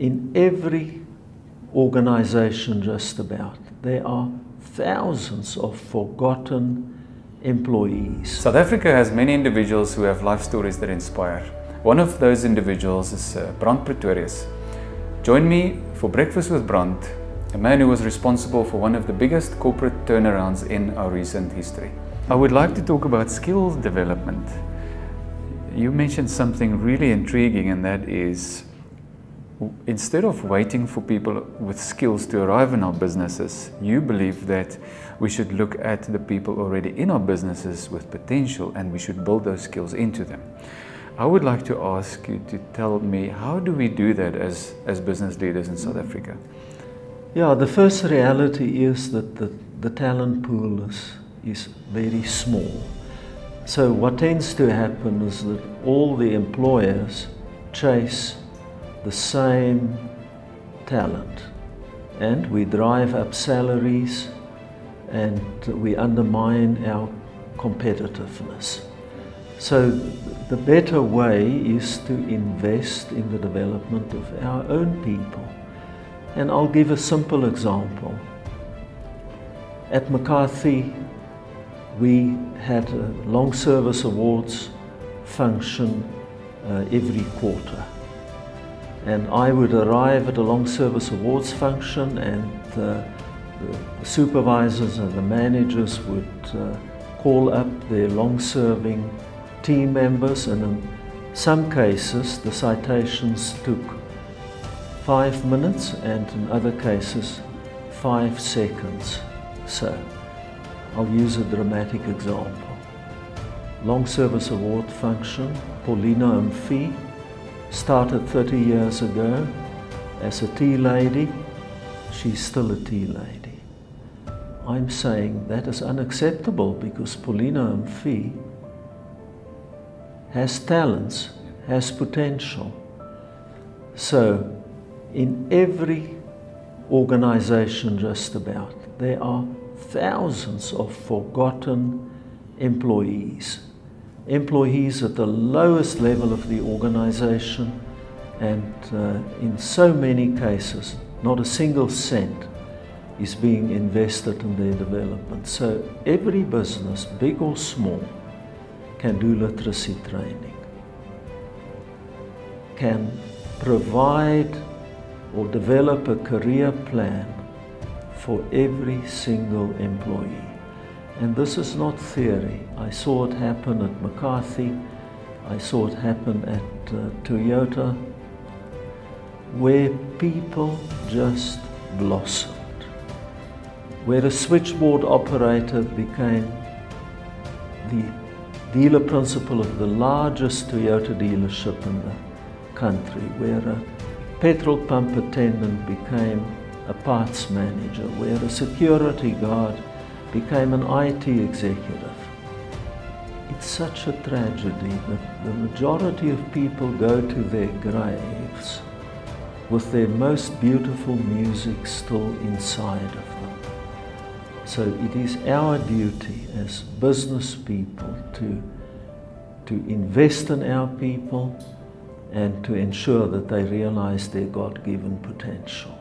in every organization, just about, there are thousands of forgotten employees. South Africa has many individuals who have life stories that inspire. One of those individuals is uh, Pretorius. Join me for Breakfast with Brand, a man who was responsible for one of the biggest corporate turnarounds in our recent history. I would like to talk about skills development. You mentioned something really intriguing, and that is instead of waiting for people with skills to arrive in our businesses, you believe that we should look at the people already in our businesses with potential and we should build those skills into them. I would like to ask you to tell me how do we do that as, as business leaders in South Africa? Yeah, the first reality is that the, the talent pool is, is very small. So, what tends to happen is that all the employers chase the same talent and we drive up salaries and we undermine our competitiveness. So the better way is to invest in the development of our own people. And I'll give a simple example. At McCarthy, we had a long service awards function uh, every quarter and I would arrive at a long service awards function and uh, the supervisors and the managers would uh, call up their long-serving team members and in some cases the citations took five minutes and in other cases five seconds. So I'll use a dramatic example. Long Service Award function, Paulina Mfi, started 30 years ago as a tea lady. She's still a tea lady. I'm saying that is unacceptable because Paulina Mfi has talents, has potential. So, in every organization, just about, there are thousands of forgotten employees employees at the lowest level of the organization and uh, in so many cases not a single cent is being invested in their development. So every business, big or small, can do literacy training, can provide or develop a career plan for every single employee. And this is not theory. I saw it happen at McCarthy. I saw it happen at uh, Toyota, where people just blossomed, where a switchboard operator became the dealer principal of the largest Toyota dealership in the country, where a petrol pump attendant became a parts manager, where a security guard became an IT executive. It's such a tragedy that the majority of people go to their graves with their most beautiful music still inside of them. So it is our duty as business people to, to invest in our people and to ensure that they realize their God-given potential.